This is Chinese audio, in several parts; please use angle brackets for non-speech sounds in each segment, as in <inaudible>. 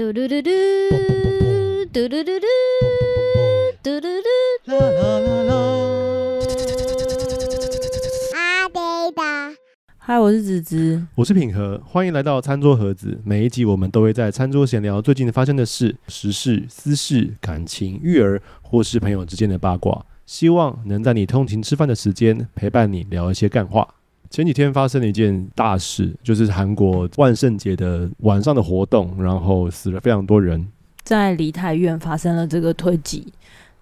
嘟嘟嘟嘟，嘟嘟嘟嘟，嘟嘟嘟，啦啦啦啦。阿呆的，嗨，我是子子，我是品和，欢迎来到餐桌盒子。每一集我们都会在餐桌闲聊最近发生的事、时事、私事、感情、育儿，或是朋友之间的八卦。希望能在你通勤吃饭的时间陪伴你聊一些干话。前几天发生了一件大事，就是韩国万圣节的晚上的活动，然后死了非常多人，在梨泰院发生了这个推挤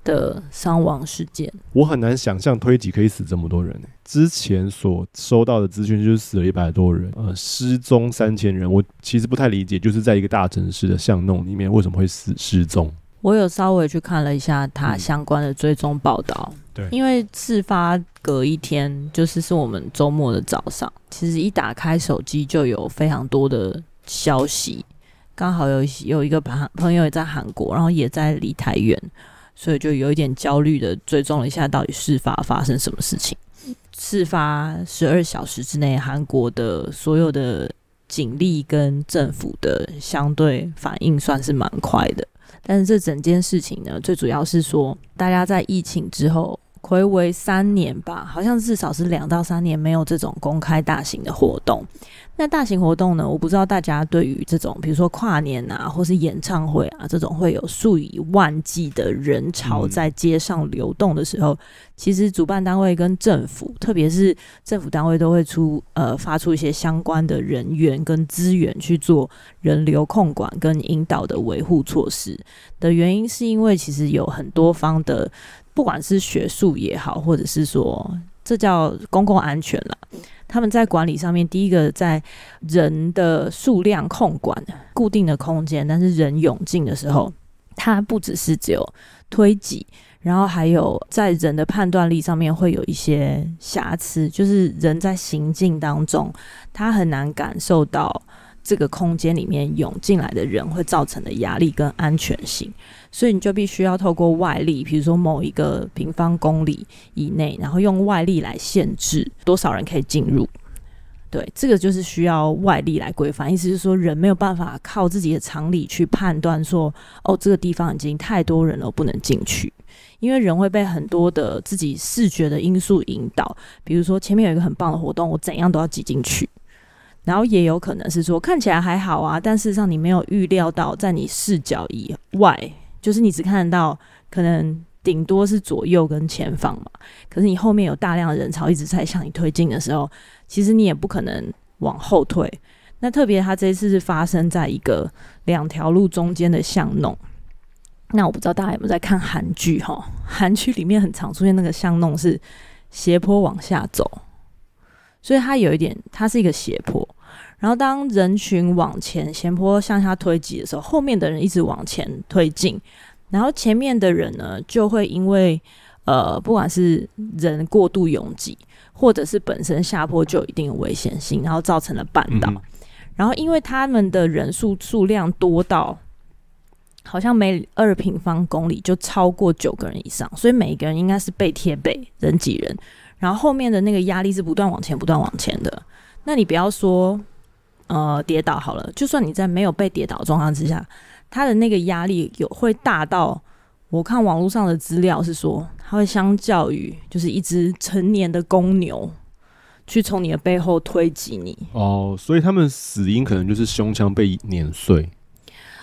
的伤亡事件。我很难想象推挤可以死这么多人。之前所收到的资讯就是死了一百多人，呃，失踪三千人。我其实不太理解，就是在一个大城市的巷弄里面，为什么会死失踪？我有稍微去看了一下他相关的追踪报道，嗯，对，因为事发隔一天，就是是我们周末的早上，其实一打开手机就有非常多的消息，刚好有有一个朋朋友也在韩国，然后也在离台远，所以就有一点焦虑的追踪了一下到底事发发生什么事情。事发十二小时之内，韩国的所有的警力跟政府的相对反应算是蛮快的。但是这整件事情呢，最主要是说，大家在疫情之后，睽违三年吧，好像至少是两到三年没有这种公开大型的活动。那大型活动呢，我不知道大家对于这种，比如说跨年啊，或是演唱会啊，这种会有数以万计的人潮在街上流动的时候，其实主办单位跟政府，特别是政府单位，都会出呃发出一些相关的人员跟资源去做人流控管跟引导的维护措施。的原因是因为其实有很多方的，不管是学术也好，或者是说这叫公共安全啦。他们在管理上面，第一个在人的数量控管固定的空间，但是人涌进的时候，它不只是只有推挤，然后还有在人的判断力上面会有一些瑕疵，就是人在行进当中，他很难感受到。这个空间里面涌进来的人会造成的压力跟安全性，所以你就必须要透过外力，比如说某一个平方公里以内，然后用外力来限制多少人可以进入。对，这个就是需要外力来规范。意思是说，人没有办法靠自己的常理去判断说，哦，这个地方已经太多人了，不能进去。因为人会被很多的自己视觉的因素引导，比如说前面有一个很棒的活动，我怎样都要挤进去。然后也有可能是说看起来还好啊，但事实上你没有预料到，在你视角以外，就是你只看得到可能顶多是左右跟前方嘛。可是你后面有大量的人潮一直在向你推进的时候，其实你也不可能往后退。那特别他这一次是发生在一个两条路中间的巷弄。那我不知道大家有没有在看韩剧哈？韩剧里面很常出现那个巷弄是斜坡往下走，所以它有一点，它是一个斜坡。然后，当人群往前斜坡向下推挤的时候，后面的人一直往前推进，然后前面的人呢，就会因为呃，不管是人过度拥挤，或者是本身下坡就有一定的危险性，然后造成了绊倒。嗯、然后，因为他们的人数数量多到好像每二平方公里就超过九个人以上，所以每一个人应该是背贴背，人挤人。然后后面的那个压力是不断往前、不断往前的。那你不要说。呃，跌倒好了，就算你在没有被跌倒的状况之下，他的那个压力有会大到，我看网络上的资料是说，他会相较于就是一只成年的公牛，去从你的背后推挤你。哦，所以他们死因可能就是胸腔被碾碎。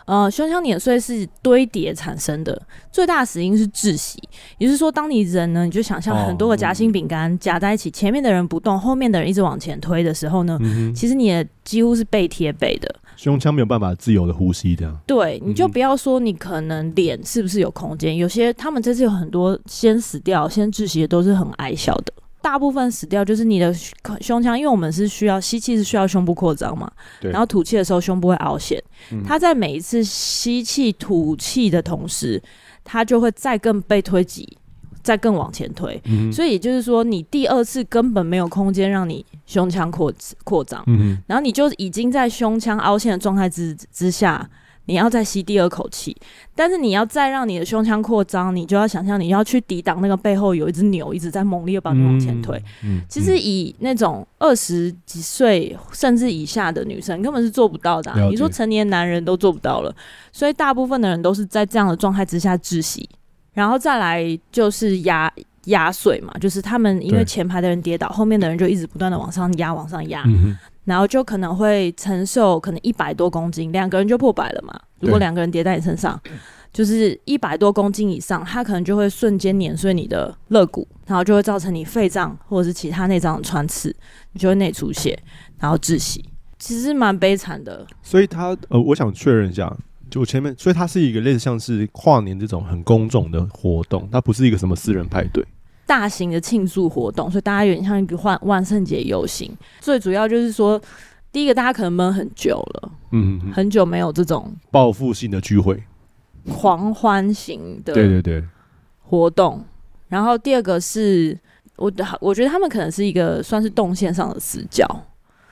呃，胸腔碾碎是堆叠产生的，最大的死因是窒息。也就是说，当你人呢，你就想象很多个夹心饼干夹在一起，前面的人不动，后面的人一直往前推的时候呢，嗯、其实你也几乎是背贴背的，胸腔没有办法自由的呼吸这样。对，你就不要说你可能脸是不是有空间，有些他们这次有很多先死掉、先窒息的都是很矮小的。大部分死掉就是你的胸腔，因为我们是需要吸气，是需要胸部扩张嘛，对。然后吐气的时候胸部会凹陷，嗯。它在每一次吸气、吐气的同时，它就会再更被推挤，再更往前推。嗯。所以也就是说，你第二次根本没有空间让你胸腔扩扩张。嗯。然后你就已经在胸腔凹陷的状态之之下，你要再吸第二口气，但是你要再让你的胸腔扩张，你就要想象你要去抵挡那个背后有一只牛一直在猛烈的帮你往前推。嗯，嗯其实以那种二十几岁甚至以下的女生根本是做不到的、啊。你说成年男人都做不到了，所以大部分的人都是在这样的状态之下窒息，然后再来就是压压碎嘛，就是他们因为前排的人跌倒，后面的人就一直不断的往上压，往上压。嗯然后就可能会承受可能一百多公斤，两个人就破百了嘛。如果两个人叠在你身上，就是一百多公斤以上，它可能就会瞬间碾碎你的肋骨，然后就会造成你肺脏或者是其他内脏的穿刺，你就会内出血，然后窒息。其实蛮悲惨的。所以他呃，我想确认一下，就前面，所以它是一个类似像是跨年这种很公众的活动，它不是一个什么私人派对。大型的庆祝活动，所以大家有点像一个万万圣节游行。最主要就是说，第一个大家可能闷很久了，嗯哼哼，很久没有这种报复性的聚会、狂欢型的对对对活动。然后第二个是，我我觉得他们可能是一个算是动线上的死角，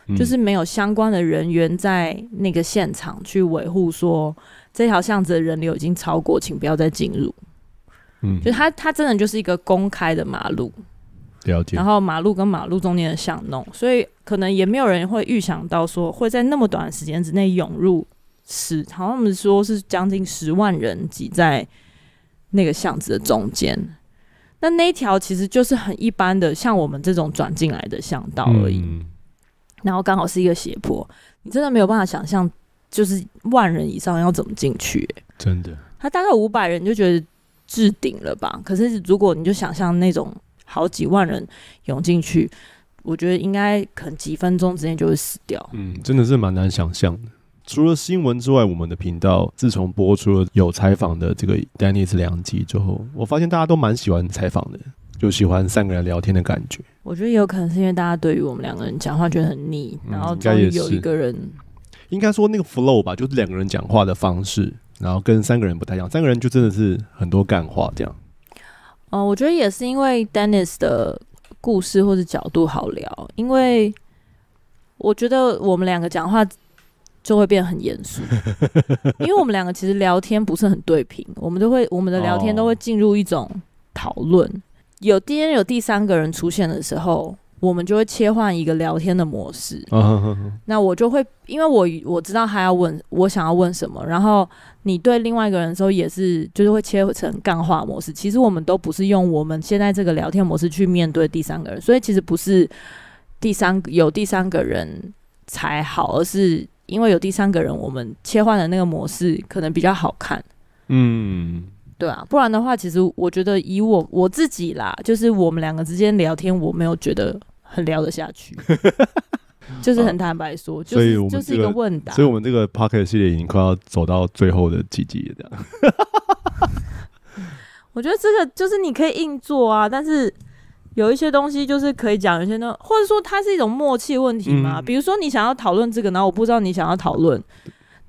嗯、就是没有相关的人员在那个现场去维护，说这条巷子的人流已经超过，请不要再进入。嗯，就它，它真的就是一个公开的马路，了解。然后马路跟马路中间的巷弄，所以可能也没有人会预想到说会在那么短的时间之内涌入十，好像我们说是将近十万人挤在那个巷子的中间。那那一条其实就是很一般的，像我们这种转进来的巷道而已。嗯、然后刚好是一个斜坡，你真的没有办法想象，就是万人以上要怎么进去、欸？真的，他大概五百人就觉得。置顶了吧？可是如果你就想象那种好几万人涌进去，我觉得应该可能几分钟之内就会死掉。嗯，真的是蛮难想象的。除了新闻之外，我们的频道自从播出了有采访的这个 Dennis 两集之后，我发现大家都蛮喜欢采访的，就喜欢三个人聊天的感觉。我觉得也有可能是因为大家对于我们两个人讲话觉得很腻，然后终于有一个人，嗯、应该说那个 flow 吧，就是两个人讲话的方式。然后跟三个人不太一样，三个人就真的是很多干话这样。哦、呃，我觉得也是因为 Dennis 的故事或者角度好聊，因为我觉得我们两个讲话就会变很严肃，<laughs> 因为我们两个其实聊天不是很对频，我们都会我们的聊天都会进入一种讨论。哦、有今天有第三个人出现的时候。我们就会切换一个聊天的模式，<laughs> 那我就会，因为我我知道他要问我想要问什么，然后你对另外一个人的时候也是，就是会切成干话模式。其实我们都不是用我们现在这个聊天模式去面对第三个人，所以其实不是第三有第三个人才好，而是因为有第三个人，我们切换的那个模式可能比较好看。嗯。对啊，不然的话，其实我觉得以我我自己啦，就是我们两个之间聊天，我没有觉得。很聊得下去，<laughs> 就是很坦白说，就是、就是一个问答，所以我们这个 Podcast 系列已经快要走到最后的几集了，这样。我觉得这个就是你可以硬做啊，但是有一些东西就是可以讲，有些呢，或者说它是一种默契问题嘛。嗯、比如说你想要讨论这个，然后我不知道你想要讨论。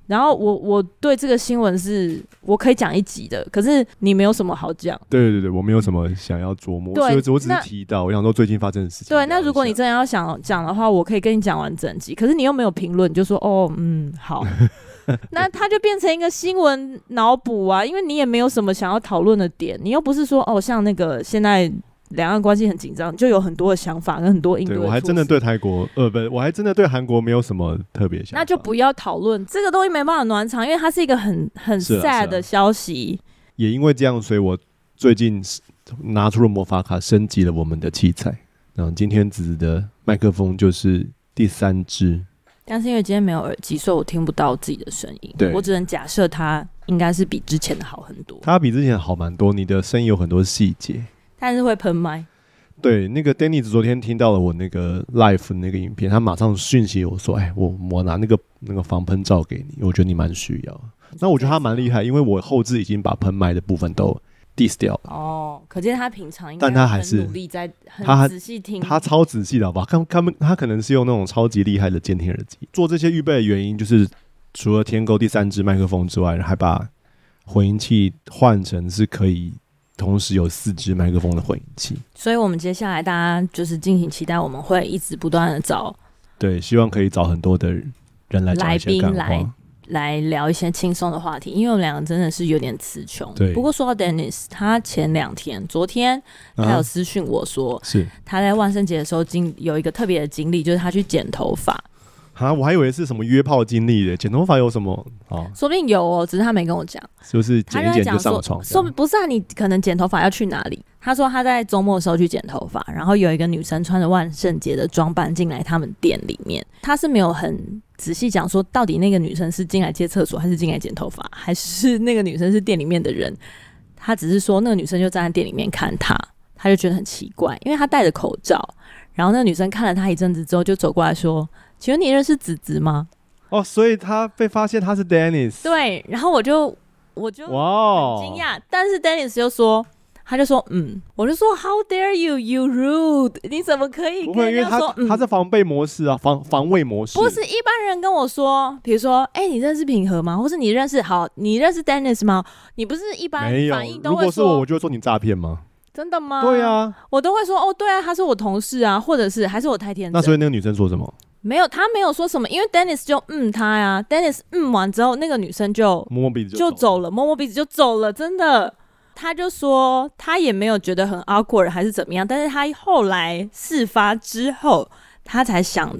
然后我我对这个新闻是我可以讲一集的，可是你没有什么好讲。对对对，我没有什么想要琢磨，所以我只是提到，我想说最近发生的事情。对，那如果你真的要想讲的话，我可以跟你讲完整集，可是你又没有评论，你就说哦，嗯，好，<laughs> 那它就变成一个新闻脑补啊，因为你也没有什么想要讨论的点，你又不是说哦，像那个现在。两岸关系很紧张，就有很多的想法跟很多应对。我还真的对泰国，呃，不，我还真的对韩国没有什么特别想法。那就不要讨论这个东西，没办法暖场，因为它是一个很很 sad 的消息。也因为这样，所以我最近拿出了魔法卡，升级了我们的器材。然后今天子子的麦克风就是第三支，但是因为今天没有耳机，所以我听不到自己的声音。对，我只能假设它应该是比之前的好很多。它比之前好蛮多，你的声音有很多细节。但是会喷麦，对，那个 Danny 昨天听到了我那个 live 那个影片，他马上讯息我说：“哎，我我拿那个那个防喷罩给你，我觉得你蛮需要。”那我觉得他蛮厉害，因为我后置已经把喷麦的部分都 diss 掉了。哦，可见他平常应该，但他还是努力在很仔细听，他超仔细的好不好？他他们他可能是用那种超级厉害的监听耳机做这些预备的原因，就是除了天沟第三支麦克风之外，还把混音器换成是可以。同时有四支麦克风的混音器，所以我们接下来大家就是敬请期待，我们会一直不断的找，对，希望可以找很多的人来来宾来，来聊一些轻松的话题，因为我们两个真的是有点词穷。对。不过说到 Dennis，他前两天，昨天他有私讯我说，是。他在万圣节的时候经有一个特别的经历，就是他去剪头发。啊，我还以为是什么约炮经历的，剪头发有什么？啊，说不定有哦，只是他没跟我讲。是不是剪一剪就上说床？说不是啊，你可能剪头发要去哪里？他说他在周末的时候去剪头发，然后有一个女生穿着万圣节的装扮进来他们店里面。他是没有很仔细讲说到底那个女生是进来借厕所，还是进来剪头发，还是那个女生是店里面的人？他只是说那个女生就站在店里面看他，他就觉得很奇怪，因为他戴着口罩。然后那个女生看了他一阵子之后，就走过来说。请问你认识子子吗？哦，所以他被发现他是 Dennis。对，然后我就我就哇很惊讶，但是 Dennis 又说，他就说嗯，我就说 How dare you, you rude！你怎么可以跟人家说？不会，因为他、嗯、他是防备模式啊，防防卫模式。不是一般人跟我说，比如说，哎、欸，你认识平和吗？或是你认识好，你认识 Dennis 吗？你不是一般反应都会说，如果是我，我就会说你诈骗吗？真的吗？对啊，我都会说哦，对啊，他是我同事啊，或者是还是我太天真。那所以那个女生说什么？没有，他没有说什么，因为 Dennis 就嗯他呀，Dennis 嗯完之后，那个女生就摸摸鼻子就走了，摸摸鼻子就走了，真的。他就说他也没有觉得很 awkward 还是怎么样，但是他后来事发之后，他才想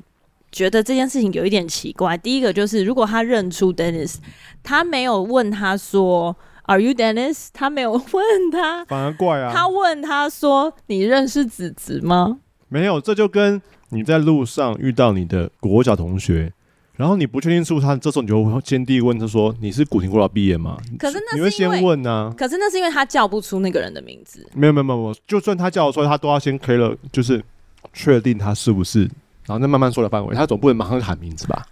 觉得这件事情有一点奇怪。第一个就是如果他认出 Dennis，他没有问他说 Are you Dennis？他没有问他，反而怪啊。他问他说你认识子子吗？没有，这就跟。你在路上遇到你的国小同学，然后你不确定是不是他，这时候你就会先第一问他说：“你是古亭国小毕业吗？”可是那是你会先问呢、啊？可是那是因为他叫不出那个人的名字。没有没有没有，就算他叫的时候，他都要先 K 了，就是确定他是不是，然后再慢慢说的范围。他总不能马上喊名字吧？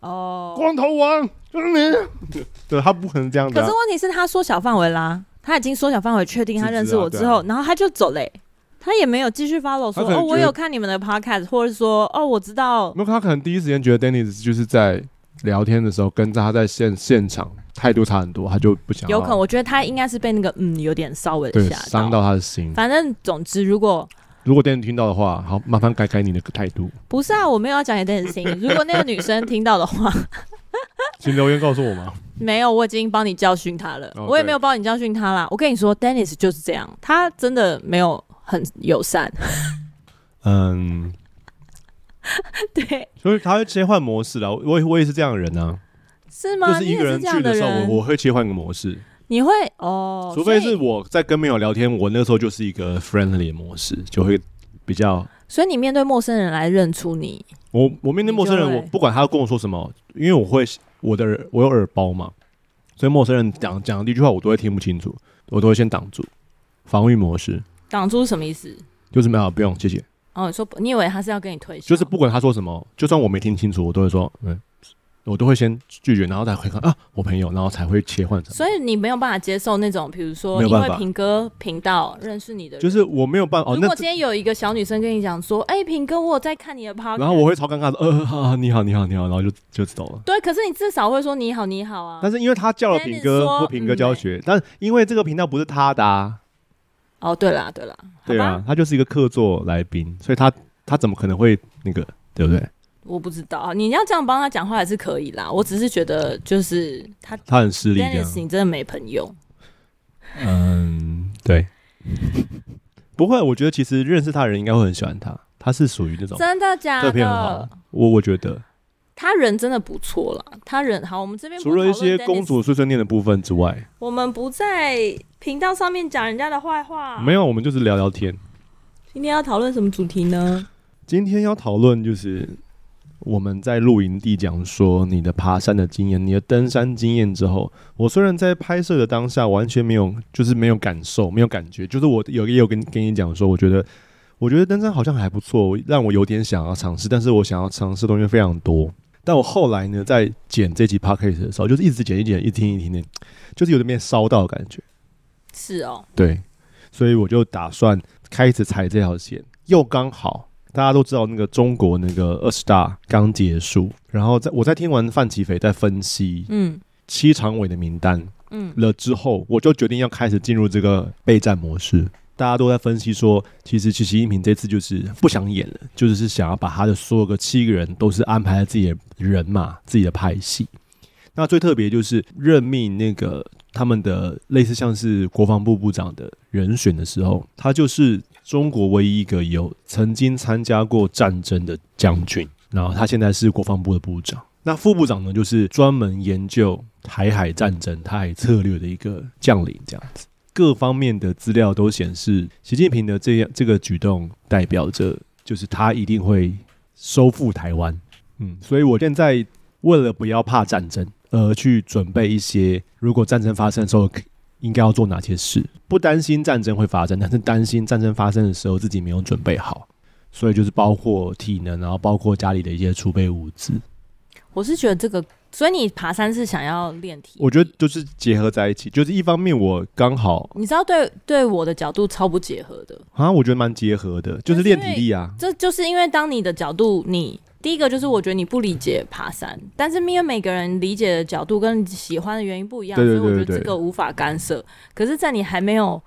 哦，光头王就是你。对，他不可能这样子、啊。可是问题是，他缩小范围啦，他已经缩小范围，确定他认识我之后，啊啊、然后他就走嘞。他也没有继续 follow 说哦，我有看你们的 podcast，或者说哦，我知道。那他可能第一时间觉得 Dennis 就是在聊天的时候，跟他在现现场态度差很多，他就不想。有可能，我觉得他应该是被那个嗯有点稍微的吓，伤到他的心。反正总之，如果如果 Dennis 听到的话，好，麻烦改改你的态度。不是啊，我没有要讲给 Dennis 听。<laughs> 如果那个女生听到的话，请留言告诉我吗？<laughs> 没有，我已经帮你教训他了。Oh, 我也没有帮你教训他啦。我跟你说，Dennis 就是这样，他真的没有。很友善，嗯，<laughs> 对，所以他会切换模式了。我我也是这样的人呢、啊，是吗？就是一个人去的时候，我我会切换个模式。你会哦，除非是我在跟朋友聊天，我那时候就是一个 friendly 的模式，就会比较。所以你面对陌生人来认出你，我我面对陌生人，我不管他要跟我说什么，因为我会我的耳我有耳包嘛，所以陌生人讲讲的第一句话我都会听不清楚，我都会先挡住，防御模式。挡住是什么意思？就是没有，不用，谢谢。哦，你说你以为他是要跟你推销？就是不管他说什么，就算我没听清楚，我都会说，嗯，我都会先拒绝，然后再回看啊，我朋友，然后才会切换。所以你没有办法接受那种，比如说因为平哥频道认识你的人，就是我没有办法。哦、如果今天有一个小女生跟你讲说，哎、欸，平哥，我有在看你的 podcast，然后我会超尴尬的，呃，啊、你好，你好，你好，然后就就走了。对，可是你至少会说你好，你好啊。但是因为他叫了平哥或平哥教学，嗯、但因为这个频道不是他的、啊。哦，对了，对了，对啊，他就是一个客座来宾，所以他他怎么可能会那个，对不对？我不知道，你要这样帮他讲话还是可以啦。我只是觉得，就是他他很势利，Dennis，你真的没朋友。嗯，对，不会，我觉得其实认识他的人应该会很喜欢他，他是属于那种真的假的？很好，我我觉得。他人真的不错了，他人好。我们这边除了一些公主碎碎念的部分之外，我们不在频道上面讲人家的坏话。没有，我们就是聊聊天。今天要讨论什么主题呢？今天要讨论就是我们在露营地讲说你的爬山的经验，你的登山经验之后，我虽然在拍摄的当下完全没有，就是没有感受，没有感觉，就是我有也有跟跟你讲说，我觉得我觉得登山好像还不错，让我有点想要尝试，但是我想要尝试的东西非常多。但我后来呢，在剪这集 podcast 的时候，就是一直剪一剪，一听一听的，就是有点被烧到的感觉。是哦，对，所以我就打算开始踩这条线。又刚好大家都知道那个中国那个二十大刚结束，然后在我在听完范奇斐在分析嗯七常委的名单嗯了之后，我就决定要开始进入这个备战模式。大家都在分析说，其实其实习近平这次就是不想演了，就是想要把他的所有个七个人都是安排在自己的人马、自己的派系。那最特别就是任命那个他们的类似像是国防部部长的人选的时候，他就是中国唯一一个有曾经参加过战争的将军，然后他现在是国防部的部长。那副部长呢，就是专门研究台海战争、台海策略的一个将领，这样子。各方面的资料都显示，习近平的这样这个举动代表着，就是他一定会收复台湾。嗯，所以我现在为了不要怕战争，而去准备一些如果战争发生的时候应该要做哪些事。不担心战争会发生，但是担心战争发生的时候自己没有准备好。所以就是包括体能，然后包括家里的一些储备物资。我是觉得这个。所以你爬山是想要练体？我觉得就是结合在一起，就是一方面我刚好，你知道对对我的角度超不结合的啊，我觉得蛮结合的，就是练体力啊。这就是因为当你的角度，你第一个就是我觉得你不理解爬山，但是因为每个人理解的角度跟喜欢的原因不一样，所以我觉得这个无法干涉。可是，在你还没有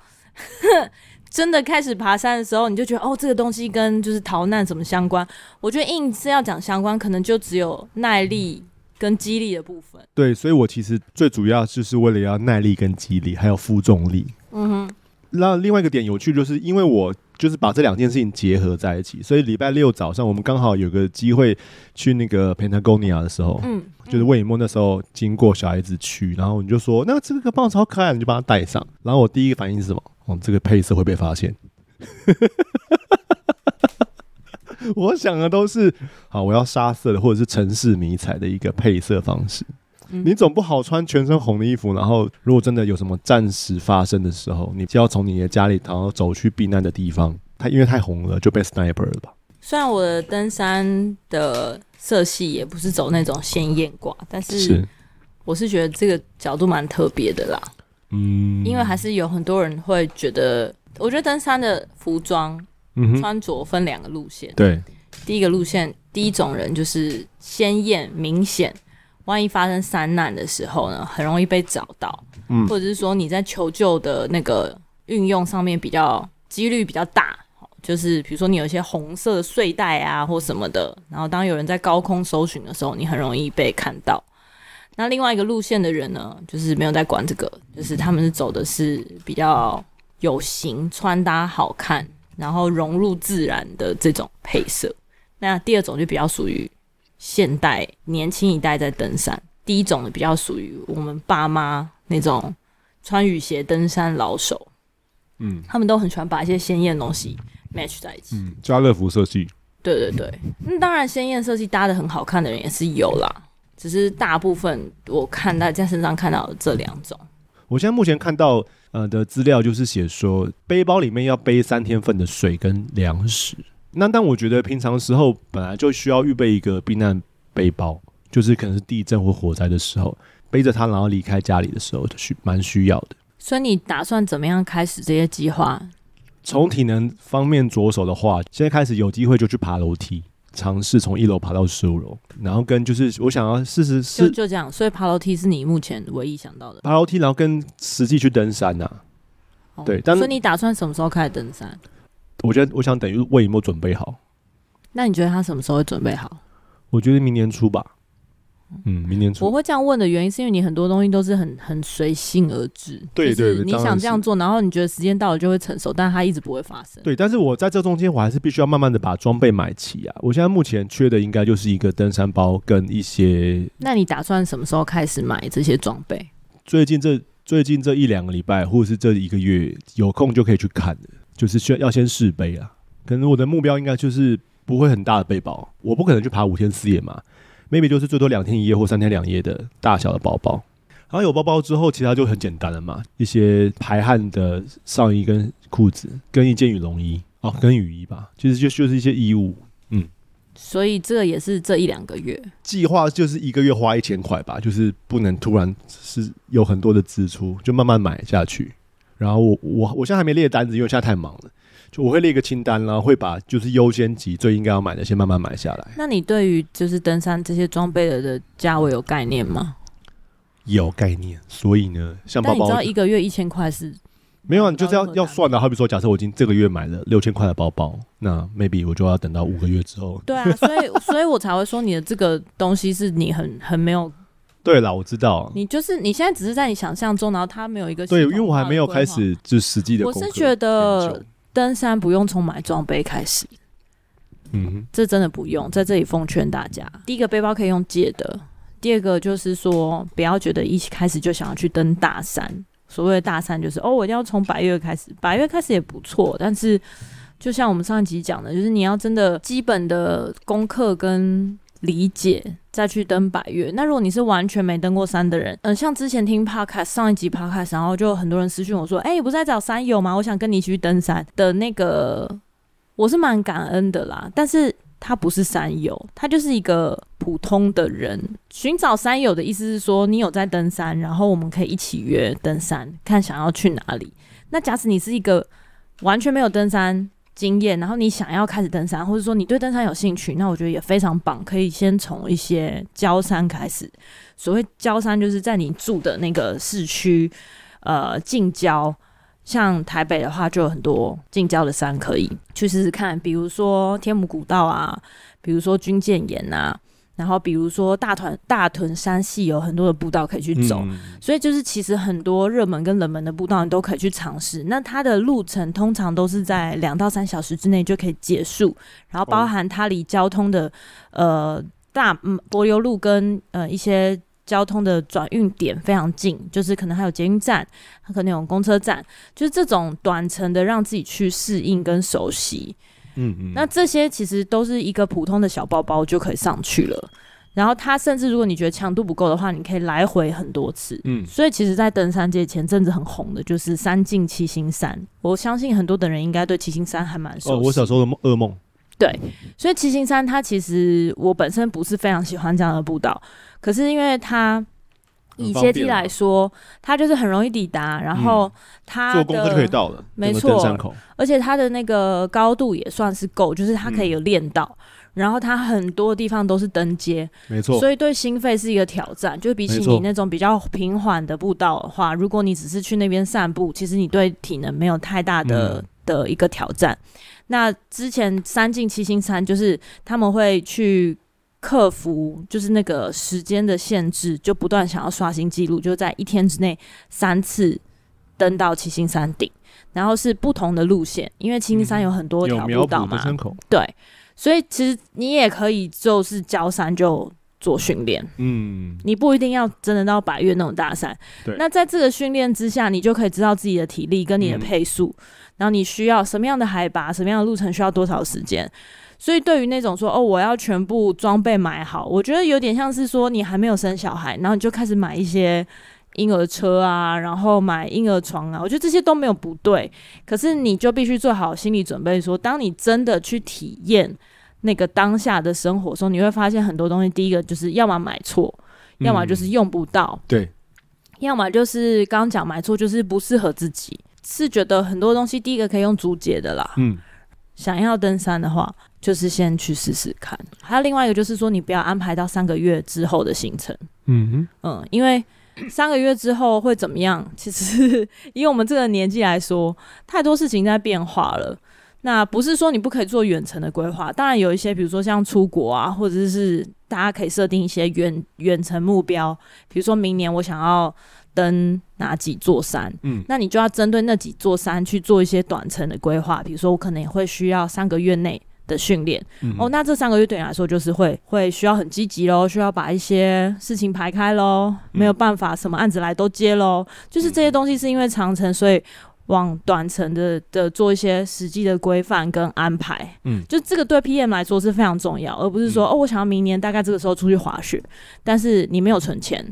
<laughs> 真的开始爬山的时候，你就觉得哦，这个东西跟就是逃难什么相关？我觉得硬是要讲相关，可能就只有耐力。跟肌力的部分，对，所以我其实最主要就是为了要耐力跟肌力，还有负重力。嗯哼。那另外一个点有趣，就是因为我就是把这两件事情结合在一起，所以礼拜六早上我们刚好有个机会去那个 Patagonia 的时候，嗯，就是魏以沫那时候经过小孩子去，然后你就说那这个棒超可爱，你就把它戴上。然后我第一个反应是什么？哦，这个配色会被发现。<laughs> 我想的都是，好，我要沙色的或者是城市迷彩的一个配色方式。嗯、你总不好穿全身红的衣服，然后如果真的有什么战时发生的时候，你就要从你的家里，然后走去避难的地方，它因为太红了就被 sniper 了吧？虽然我的登山的色系也不是走那种鲜艳挂，但是我是觉得这个角度蛮特别的啦。嗯，因为还是有很多人会觉得，我觉得登山的服装。穿着分两个路线，对，第一个路线，第一种人就是鲜艳明显，万一发生山难的时候呢，很容易被找到，嗯，或者是说你在求救的那个运用上面比较几率比较大，就是比如说你有一些红色的睡袋啊或什么的，然后当有人在高空搜寻的时候，你很容易被看到。那另外一个路线的人呢，就是没有在管这个，就是他们是走的是比较有型，穿搭好看。然后融入自然的这种配色，那第二种就比较属于现代年轻一代在登山，第一种呢比较属于我们爸妈那种穿雨鞋登山老手，嗯，他们都很喜欢把一些鲜艳的东西 match 在一起，嗯，家乐福设计，对对对，那当然鲜艳设计搭的很好看的人也是有啦，只是大部分我看大家身上看到的这两种，我现在目前看到。呃的资料就是写说，背包里面要背三天份的水跟粮食。那但我觉得平常时候本来就需要预备一个避难背包，就是可能是地震或火灾的时候背着它，然后离开家里的时候就需蛮需要的。所以你打算怎么样开始这些计划？从体能方面着手的话，现在开始有机会就去爬楼梯。尝试从一楼爬到十五楼，然后跟就是我想要试试试，就就这样。所以爬楼梯是你目前唯一想到的。爬楼梯，然后跟实际去登山呐、啊。哦、对，但所以你打算什么时候开始登山？我觉得我想等于为你没有准备好。那你觉得他什么时候会准备好？我觉得明年初吧。嗯，明年初。我会这样问的原因是因为你很多东西都是很很随性而至，对对对，你想这样做，然后你觉得时间到了就会成熟，但它一直不会发生。对，但是我在这中间，我还是必须要慢慢的把装备买齐啊。我现在目前缺的应该就是一个登山包跟一些。那你打算什么时候开始买这些装备？最近这最近这一两个礼拜，或者是这一个月有空就可以去看的，就是需要要先试背啊。可能我的目标应该就是不会很大的背包，我不可能去爬五天四夜嘛。Maybe 就是最多两天一夜或三天两夜的大小的包包，然后有包包之后，其他就很简单了嘛。一些排汗的上衣跟裤子，跟一件羽绒衣哦，跟雨衣吧，其实就就是一些衣物。嗯，所以这也是这一两个月计划，就是一个月花一千块吧，就是不能突然是有很多的支出，就慢慢买下去。然后我我我现在还没列单子，因为现在太忙了。就我会列一个清单，然后会把就是优先级最应该要买的先慢慢买下来。那你对于就是登山这些装备的的价位有概念吗？有概念，所以呢，像包包，你知道一个月一千块是没有啊？你就是要要算的。好比说，假设我已经这个月买了六千块的包包，那 maybe 我就要等到五个月之后。对啊，所以所以我才会说你的这个东西是你很很没有对啦，我知道。你就是你现在只是在你想象中，然后它没有一个对，因为我还没有开始就实际的。我是觉得登山不用从买装备开始，嗯哼，这真的不用。在这里奉劝大家，第一个背包可以用借的，第二个就是说不要觉得一开始就想要去登大山。所谓的大山就是哦，我一定要从白月开始，白月开始也不错，但是就像我们上一集讲的，就是你要真的基本的功课跟。理解再去登百岳。那如果你是完全没登过山的人，嗯、像之前听 podcast 上一集 podcast，然后就很多人私讯我说：“哎、欸，你不是在找山友吗？我想跟你一起去登山的那个，我是蛮感恩的啦。但是他不是山友，他就是一个普通的人。寻找山友的意思是说，你有在登山，然后我们可以一起约登山，看想要去哪里。那假使你是一个完全没有登山。”经验，然后你想要开始登山，或者说你对登山有兴趣，那我觉得也非常棒，可以先从一些郊山开始。所谓郊山，就是在你住的那个市区，呃，近郊，像台北的话，就有很多近郊的山可以去试试看，比如说天母古道啊，比如说军舰岩啊。然后，比如说大屯大屯山系有很多的步道可以去走，嗯，所以就是其实很多热门跟冷门的步道你都可以去尝试。那它的路程通常都是在两到三小时之内就可以结束，然后包含它离交通的呃大嗯柏油路跟呃一些交通的转运点非常近，就是可能还有捷运站，它可能有公车站，就是这种短程的让自己去适应跟熟悉。嗯嗯，那这些其实都是一个普通的小包包就可以上去了。然后它甚至如果你觉得强度不够的话，你可以来回很多次。嗯，所以其实，在登山界前阵子很红的就是三进七星山。我相信很多的人应该对七星山还蛮熟悉。哦，我小时候的噩梦。对，所以七星山它其实我本身不是非常喜欢这样的步道，可是因为它。以阶梯来说，它就是很容易抵达，然后它做功课就可以到了，没错。而且它的那个高度也算是够，就是它可以有练到，嗯。然后它很多地方都是登阶，没错。所以对心肺是一个挑战，就比起你那种比较平缓的步道的话，如果你只是去那边散步，其实你对体能没有太大的、嗯、的一个挑战。那之前三进七星山就是他们会去。克服就是那个时间的限制，就不断想要刷新记录，就在一天之内三次登到七星山顶，然后是不同的路线，因为七星山有很多条步道嘛，对，所以其实你也可以就是交山就做训练，嗯，你不一定要真的到百岳那种大山，对，那在这个训练之下，你就可以知道自己的体力跟你的配速，嗯，然后你需要什么样的海拔，什么样的路程需要多少时间。所以，对于那种说哦，我要全部装备买好，我觉得有点像是说你还没有生小孩，然后你就开始买一些婴儿车啊，然后买婴儿床啊，我觉得这些都没有不对。可是你就必须做好心理准备说，说当你真的去体验那个当下的生活的时候，你会发现很多东西。第一个就是要么买错，要么就是用不到，嗯、对，要么就是刚刚讲买错，就是不适合自己。是觉得很多东西，第一个可以用租借的啦，嗯。想要登山的话，就是先去试试看。还有另外一个，就是说你不要安排到三个月之后的行程。嗯哼，嗯，因为三个月之后会怎么样？其实 <laughs> 以我们这个年纪来说，太多事情在变化了。那不是说你不可以做远程的规划，当然有一些，比如说像出国啊，或者是大家可以设定一些远远程目标，比如说明年我想要。登哪几座山？嗯，那你就要针对那几座山去做一些短程的规划。比如说，我可能也会需要三个月内的训练。嗯，哦，那这三个月对你来说就是会会需要很积极喽，需要把一些事情排开喽，嗯，没有办法什么案子来都接喽。就是这些东西是因为长程，所以往短程的的做一些实际的规范跟安排。嗯，就这个对 PM 来说是非常重要，而不是说，嗯，哦，我想要明年大概这个时候出去滑雪，但是你没有存钱。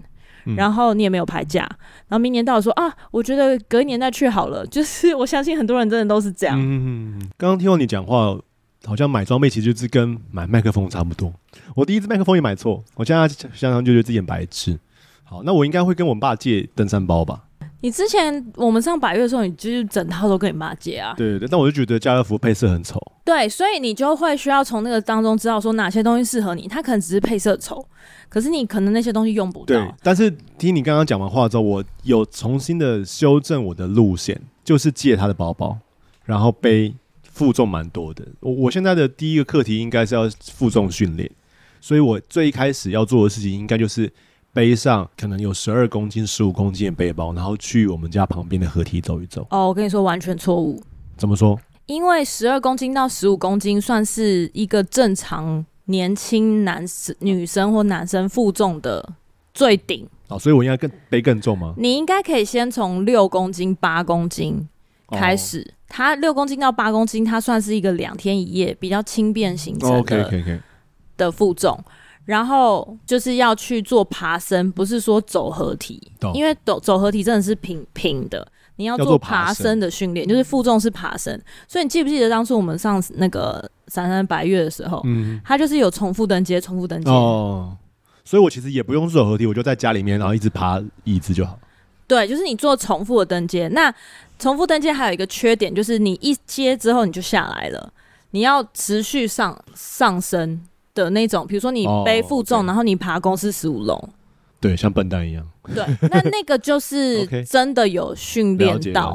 然后你也没有排假，然后明年到了说啊，我觉得隔一年再去好了。<laughs> 就是我相信很多人真的都是这样。嗯，刚刚听到你讲话，好像买装备其实就是跟买麦克风差不多。我第一支麦克风也买错，我现在想想就觉得自己很白痴。好，那我应该会跟我爸借登山包吧？你之前我们上百月的时候，你就是整套都跟你妈借啊？对对对，但我就觉得家乐福配色很丑。对，所以你就会需要从那个当中知道说哪些东西适合你。它可能只是配色丑，可是你可能那些东西用不到。对，但是听你刚刚讲完话之后，我有重新的修正我的路线，就是借他的包包，然后背负重蛮多的。我我现在的第一个课题应该是要负重训练，所以我最一开始要做的事情应该就是背上可能有十二公斤、十五公斤的背包，然后去我们家旁边的河堤走一走。哦，我跟你说完全错误。怎么说？因为十二公斤到十五公斤算是一个正常年轻男生、女生或男生负重的最顶。哦，所以我应该更背更重吗？你应该可以先从六公斤、八公斤开始。哦、它六公斤到八公斤，它算是一个两天一夜比较轻便行程的、哦、OK OK OK 的负重。然后就是要去做爬升，不是说走合体，因为走走合体真的是平平的。你要做爬升的训练，就是负重是爬升，所以你记不记得当初我们上那个闪闪白月的时候，嗯，它就是有重复登阶，重复登阶哦。所以我其实也不用做合体，我就在家里面，然后一直爬椅子就好。对，就是你做重复的登阶。那重复登阶还有一个缺点，就是你一阶之后你就下来了，你要持续上上升的那种。比如说你背负重，哦、然后你爬公司十五楼。对，像笨蛋一样。对，那那个就是 <laughs> 真的有训练到。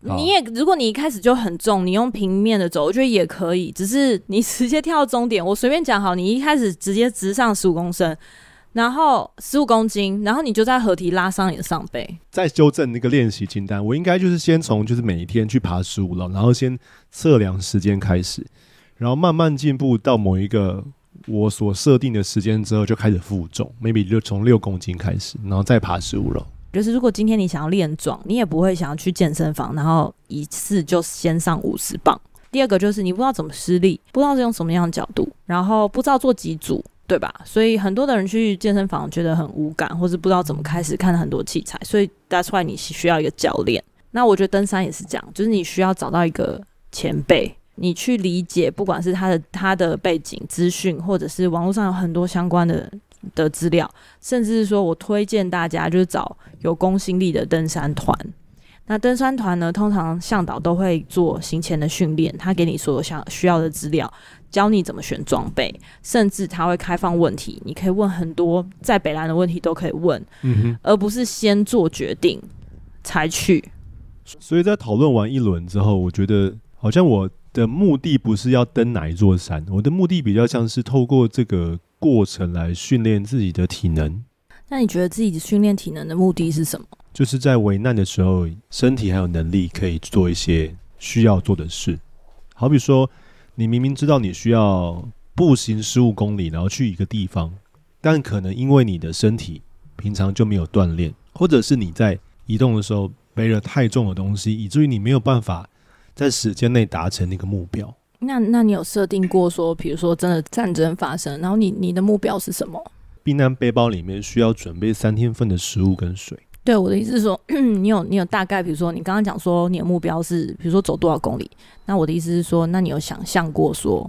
你也，如果你一开始就很重，你用平面的走，我觉得也可以。只是你直接跳到终点，我随便讲好，你一开始直接直上十五公升，然后十五公斤，然后你就在合体拉伤你的上背。再修正那个练习清单，我应该就是先从就是每一天去爬十五楼，然后先测量时间开始，然后慢慢进步到某一个。我所设定的时间之后就开始负重，maybe 就从六公斤开始，然后再爬十五楼。就是如果今天你想要练壮，你也不会想要去健身房，然后一次就先上五十磅。第二个就是你不知道怎么施力，不知道是用什么样的角度，然后不知道做几组，对吧？所以很多的人去健身房觉得很无感，或是不知道怎么开始，看很多器材，所以 that's why 你需要一个教练。那我觉得登山也是这样，就是你需要找到一个前辈。你去理解，不管是他的他的背景资讯，或者是网络上有很多相关的的资料，甚至是说我推荐大家就是找有公信力的登山团。那登山团呢，通常向导都会做行前的训练，他给你所有想需要的资料，教你怎么选装备，甚至他会开放问题，你可以问很多在北兰的问题都可以问，而不是先做决定才去。所以在讨论完一轮之后，我觉得好像我。的目的不是要登哪一座山，我的目的比较像是透过这个过程来训练自己的体能。那你觉得自己训练体能的目的是什么？就是在危难的时候，身体还有能力可以做一些需要做的事。好比说，你明明知道你需要步行十五公里，然后去一个地方，但可能因为你的身体平常就没有锻炼，或者是你在移动的时候背了太重的东西，以至于你没有办法。在时间内达成那个目标，那那你有设定过说，比如说真的战争发生，然后你你的目标是什么？避难背包里面需要准备三天份的食物跟水。对，我的意思是说，<clears throat> 你有你有大概，比如说你刚刚讲说你的目标是，比如说走多少公里？那我的意思是说，那你有想象过说，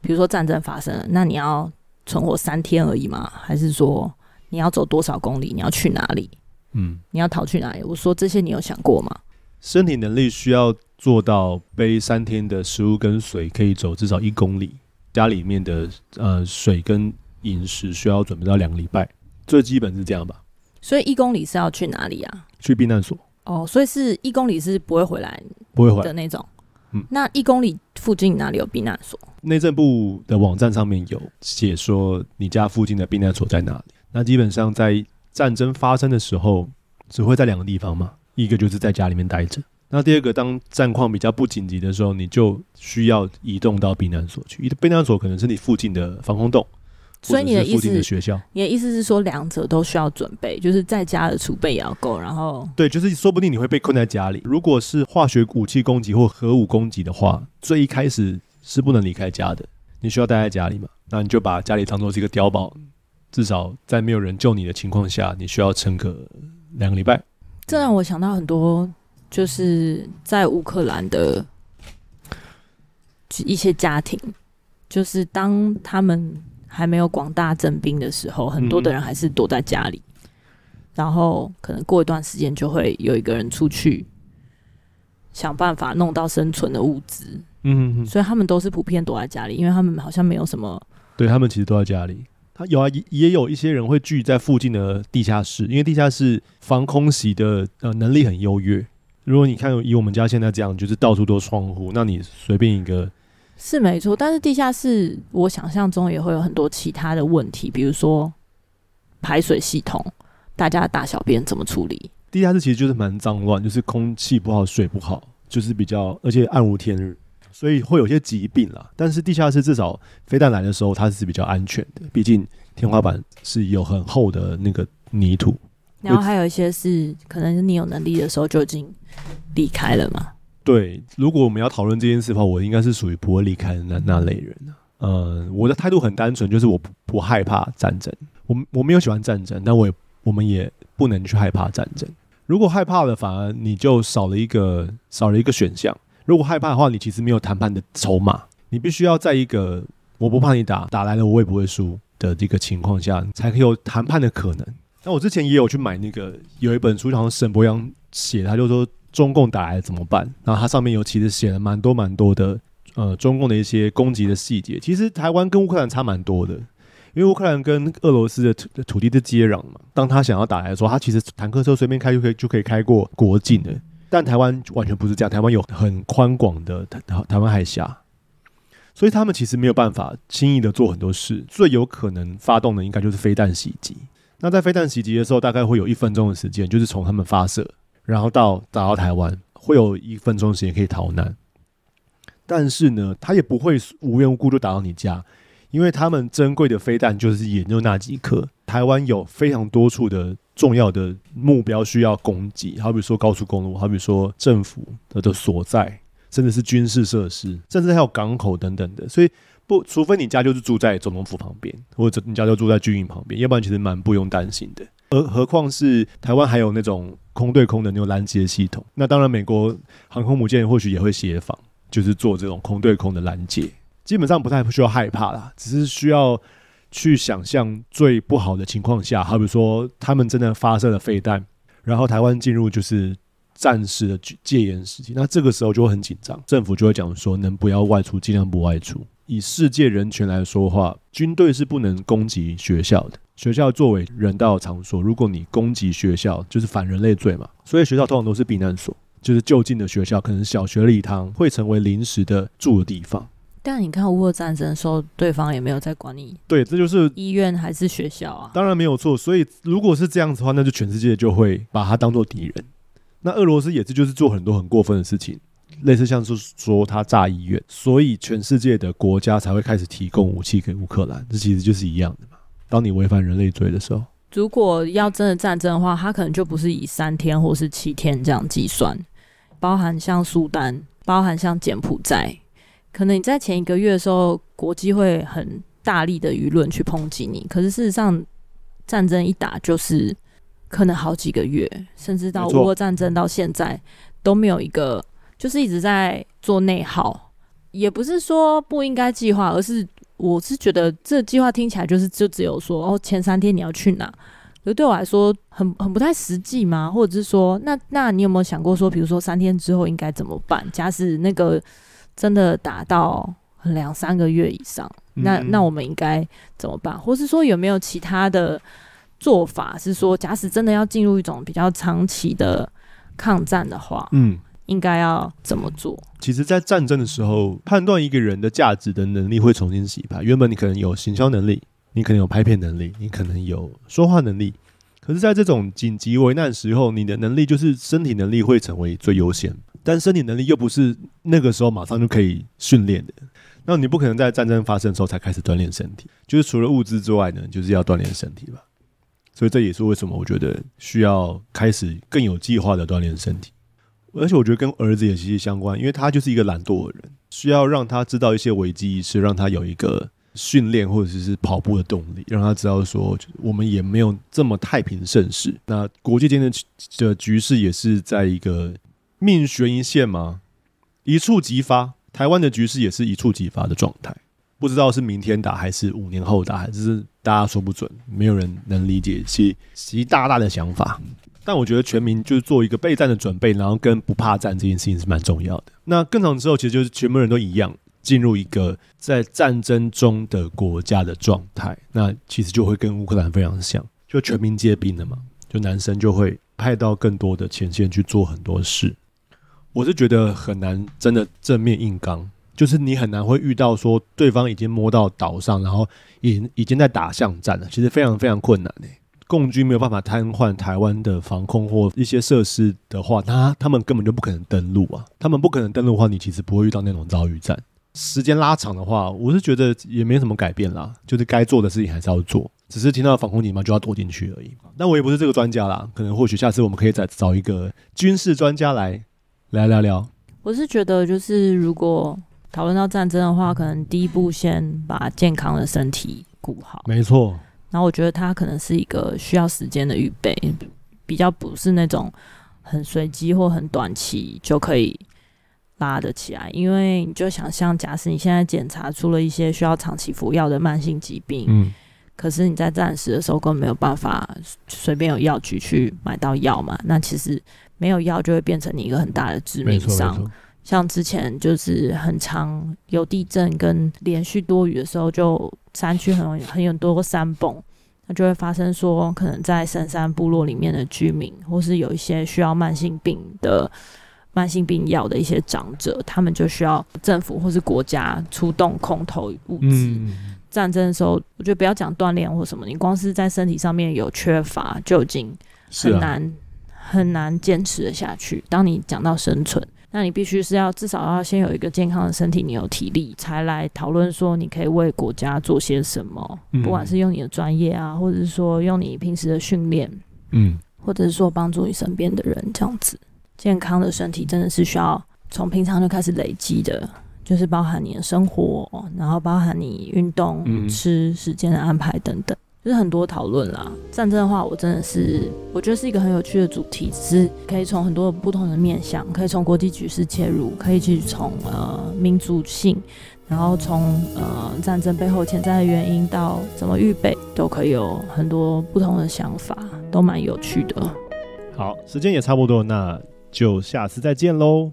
比如说战争发生了，那你要存活三天而已吗？还是说你要走多少公里？你要去哪里？嗯，你要逃去哪里？我说这些你有想过吗？身体能力需要做到背三天的食物跟水，可以走至少一公里。家里面的呃水跟饮食需要准备到两个礼拜，最基本是这样吧。所以一公里是要去哪里啊？去避难所。哦，所以是一公里是不会回来，不会回来的那种。嗯，那一公里附近哪里有避难所？内政部的网站上面有写说你家附近的避难所在哪里。那基本上在战争发生的时候，只会在两个地方嘛。一个就是在家里面待着，那第二个，当战况比较不紧急的时候，你就需要移动到避难所去。避难所可能是你附近的防空洞，所以你的意思，的学校，你的意思是说两者都需要准备，就是在家的储备也要够。然后，对，就是说不定你会被困在家里。如果是化学武器攻击或核武攻击的话，最一开始是不能离开家的，你需要待在家里嘛？那你就把家里当做是一个碉堡，至少在没有人救你的情况下，你需要撑个两个礼拜。这让我想到很多，就是在乌克兰的一些家庭，就是当他们还没有广大征兵的时候，很多的人还是躲在家里，嗯、然后可能过一段时间就会有一个人出去想办法弄到生存的物资。嗯哼哼，所以他们都是普遍躲在家里，因为他们好像没有什么。对，他们其实都在家里。他有啊，也也有一些人会聚在附近的地下室，因为地下室防空袭的呃能力很优越。如果你看以我们家现在这样，就是到处都是窗户，那你随便一个是没错。但是地下室我想象中也会有很多其他的问题，比如说排水系统，大家的大小便怎么处理？地下室其实就是蛮脏乱，就是空气不好，水不好，就是比较，而且暗无天日，所以会有些疾病啦。但是地下室至少飞弹来的时候，它是比较安全的，毕竟天花板是有很厚的那个泥土。然后还有一些是，可能是你有能力的时候就已经离开了嘛。对，如果我们要讨论这件事的话，我应该是属于不会离开的那那类人。嗯，我的态度很单纯，就是我不不害怕战争。我我没有喜欢战争，但我也我们也不能去害怕战争。如果害怕了，反而你就少了一个少了一个选项。如果害怕的话，你其实没有谈判的筹码。你必须要在一个我不怕你打，打来了我也不会输的这个情况下，才可以有谈判的可能。那我之前也有去买那个有一本书，好像沈博洋写，他就说中共打来怎么办？然后它上面有其实写了蛮多蛮多的呃中共的一些攻击的细节。其实台湾跟乌克兰差蛮多的。因为乌克兰跟俄罗斯的土土地的接壤嘛，当他想要打来的时候，他其实坦克车随便开就可以就可以开过国境的。但台湾完全不是这样，台湾有很宽广的台台湾海峡，所以他们其实没有办法轻易的做很多事。最有可能发动的应该就是飞弹袭击。那在飞弹袭击的时候，大概会有一分钟的时间，就是从他们发射，然后到打到台湾，会有一分钟时间可以逃难。但是呢，他也不会无缘无故就打到你家。因为他们珍贵的飞弹就是也就那几颗，台湾有非常多处的重要的目标需要攻击，好比说高速公路，好比说政府的的所在，甚至是军事设施，甚至还有港口等等的。所以不，除非你家就是住在总统府旁边，或者你家就住在军营旁边，要不然其实蛮不用担心的。而何况是台湾还有那种空对空的那种拦截系统，那当然美国航空母舰或许也会协防，就是做这种空对空的拦截。基本上不太需要害怕啦，只是需要去想象最不好的情况下，好比说他们真的发射了飞弹，然后台湾进入就是战时的戒严时期，那这个时候就会很紧张，政府就会讲说能不要外出尽量不外出。以世界人权来说话，军队是不能攻击学校的，学校作为人道场所，如果你攻击学校，就是反人类罪嘛。所以学校通常都是避难所，就是就近的学校，可能小学礼堂会成为临时的住的地方。但你看乌俄战争的时候，对方也没有在管你。对，这就是医院还是学校啊？当然没有错。所以如果是这样子的话，那就全世界就会把它当做敌人。那俄罗斯也是，就是做很多很过分的事情，类似像是说他炸医院，所以全世界的国家才会开始提供武器给乌克兰。这其实就是一样的嘛。当你违反人类罪的时候，如果要真的战争的话，他可能就不是以三天或是七天这样计算，包含像苏丹，包含像柬埔寨。可能你在前一个月的时候，国际会很大力的舆论去抨击你，可是事实上，战争一打就是可能好几个月，甚至到乌俄战争到现在都没有一个，就是一直在做内耗。也不是说不应该计划，而是我是觉得这计划听起来就是就只有说哦，前三天你要去哪，就对我来说很很不太实际嘛，或者是说，那那你有没有想过说，比如说三天之后应该怎么办？假使那个。真的达到两三个月以上，那那我们应该怎么办？或是说有没有其他的做法？是说，假使真的要进入一种比较长期的抗战的话，嗯，应该要怎么做？其实，在战争的时候，判断一个人的价值的能力会重新洗牌。原本你可能有行销能力，你可能有拍片能力，你可能有说话能力，可是，在这种紧急危难时候，你的能力就是身体能力会成为最优先。但身体能力又不是那个时候马上就可以训练的，那你不可能在战争发生的时候才开始锻炼身体。就是除了物资之外呢，就是要锻炼身体吧。所以这也是为什么我觉得需要开始更有计划的锻炼身体。而且我觉得跟儿子也息息相关，因为他就是一个懒惰的人，需要让他知道一些危机意识，让他有一个训练或者是跑步的动力，让他知道说我们也没有这么太平盛世。那国际间的的局势也是在一个。命悬一线吗？一触即发。台湾的局势也是一触即发的状态，不知道是明天打还是五年后打，还是大家说不准，没有人能理解习习大大的想法。但我觉得全民就是做一个备战的准备，然后跟不怕战这件事情是蛮重要的。那更长之后，其实就是全部人都一样，进入一个在战争中的国家的状态。那其实就会跟乌克兰非常像，就全民皆兵了嘛，就男生就会派到更多的前线去做很多事。我是觉得很难，真的正面硬刚，就是你很难会遇到说对方已经摸到岛上，然后已已经在打巷战了，其实非常非常困难诶。共军没有办法瘫痪台湾的防空或一些设施的话，那他们根本就不可能登陆啊！他们不可能登陆的话，你其实不会遇到那种遭遇战。时间拉长的话，我是觉得也没什么改变啦，就是该做的事情还是要做，只是听到防空警报就要躲进去而已。那我也不是这个专家啦，可能或许下次我们可以再找一个军事专家来来聊聊。我是觉得，就是如果讨论到战争的话，可能第一步先把健康的身体顾好。没错。然后我觉得它可能是一个需要时间的预备，比较不是那种很随机或很短期就可以。拉得起来，因为你就想象，假使你现在检查出了一些需要长期服药的慢性疾病，嗯，可是你在暂时的时候根本没有办法随便有药局去买到药嘛，那其实没有药就会变成你一个很大的致命伤。像之前就是很长有地震跟连续多雨的时候，就山区很容易很有多个山崩，那就会发生说，可能在深山部落里面的居民，或是有一些需要慢性病的。慢性病药的一些长者，他们就需要政府或是国家出动空投物资。嗯、战争的时候，我觉得不要讲锻炼或什么，你光是在身体上面有缺乏，就已经很难、啊、很难坚持的下去。当你讲到生存，那你必须是要至少要先有一个健康的身体，你有体力，才来讨论说你可以为国家做些什么。嗯、不管是用你的专业啊，或者是说用你平时的训练，嗯，或者是说帮助你身边的人这样子。健康的身体真的是需要从平常就开始累积的，就是包含你的生活，然后包含你运动、嗯、吃时间的安排等等，就是很多讨论啦。战争的话，我真的是我觉得是一个很有趣的主题，只是可以从很多不同的面向，可以从国际局势切入，可以去从呃民族性，然后从呃战争背后潜在的原因到怎么预备，都可以有很多不同的想法，都蛮有趣的。好，时间也差不多，那。就下次再见喽。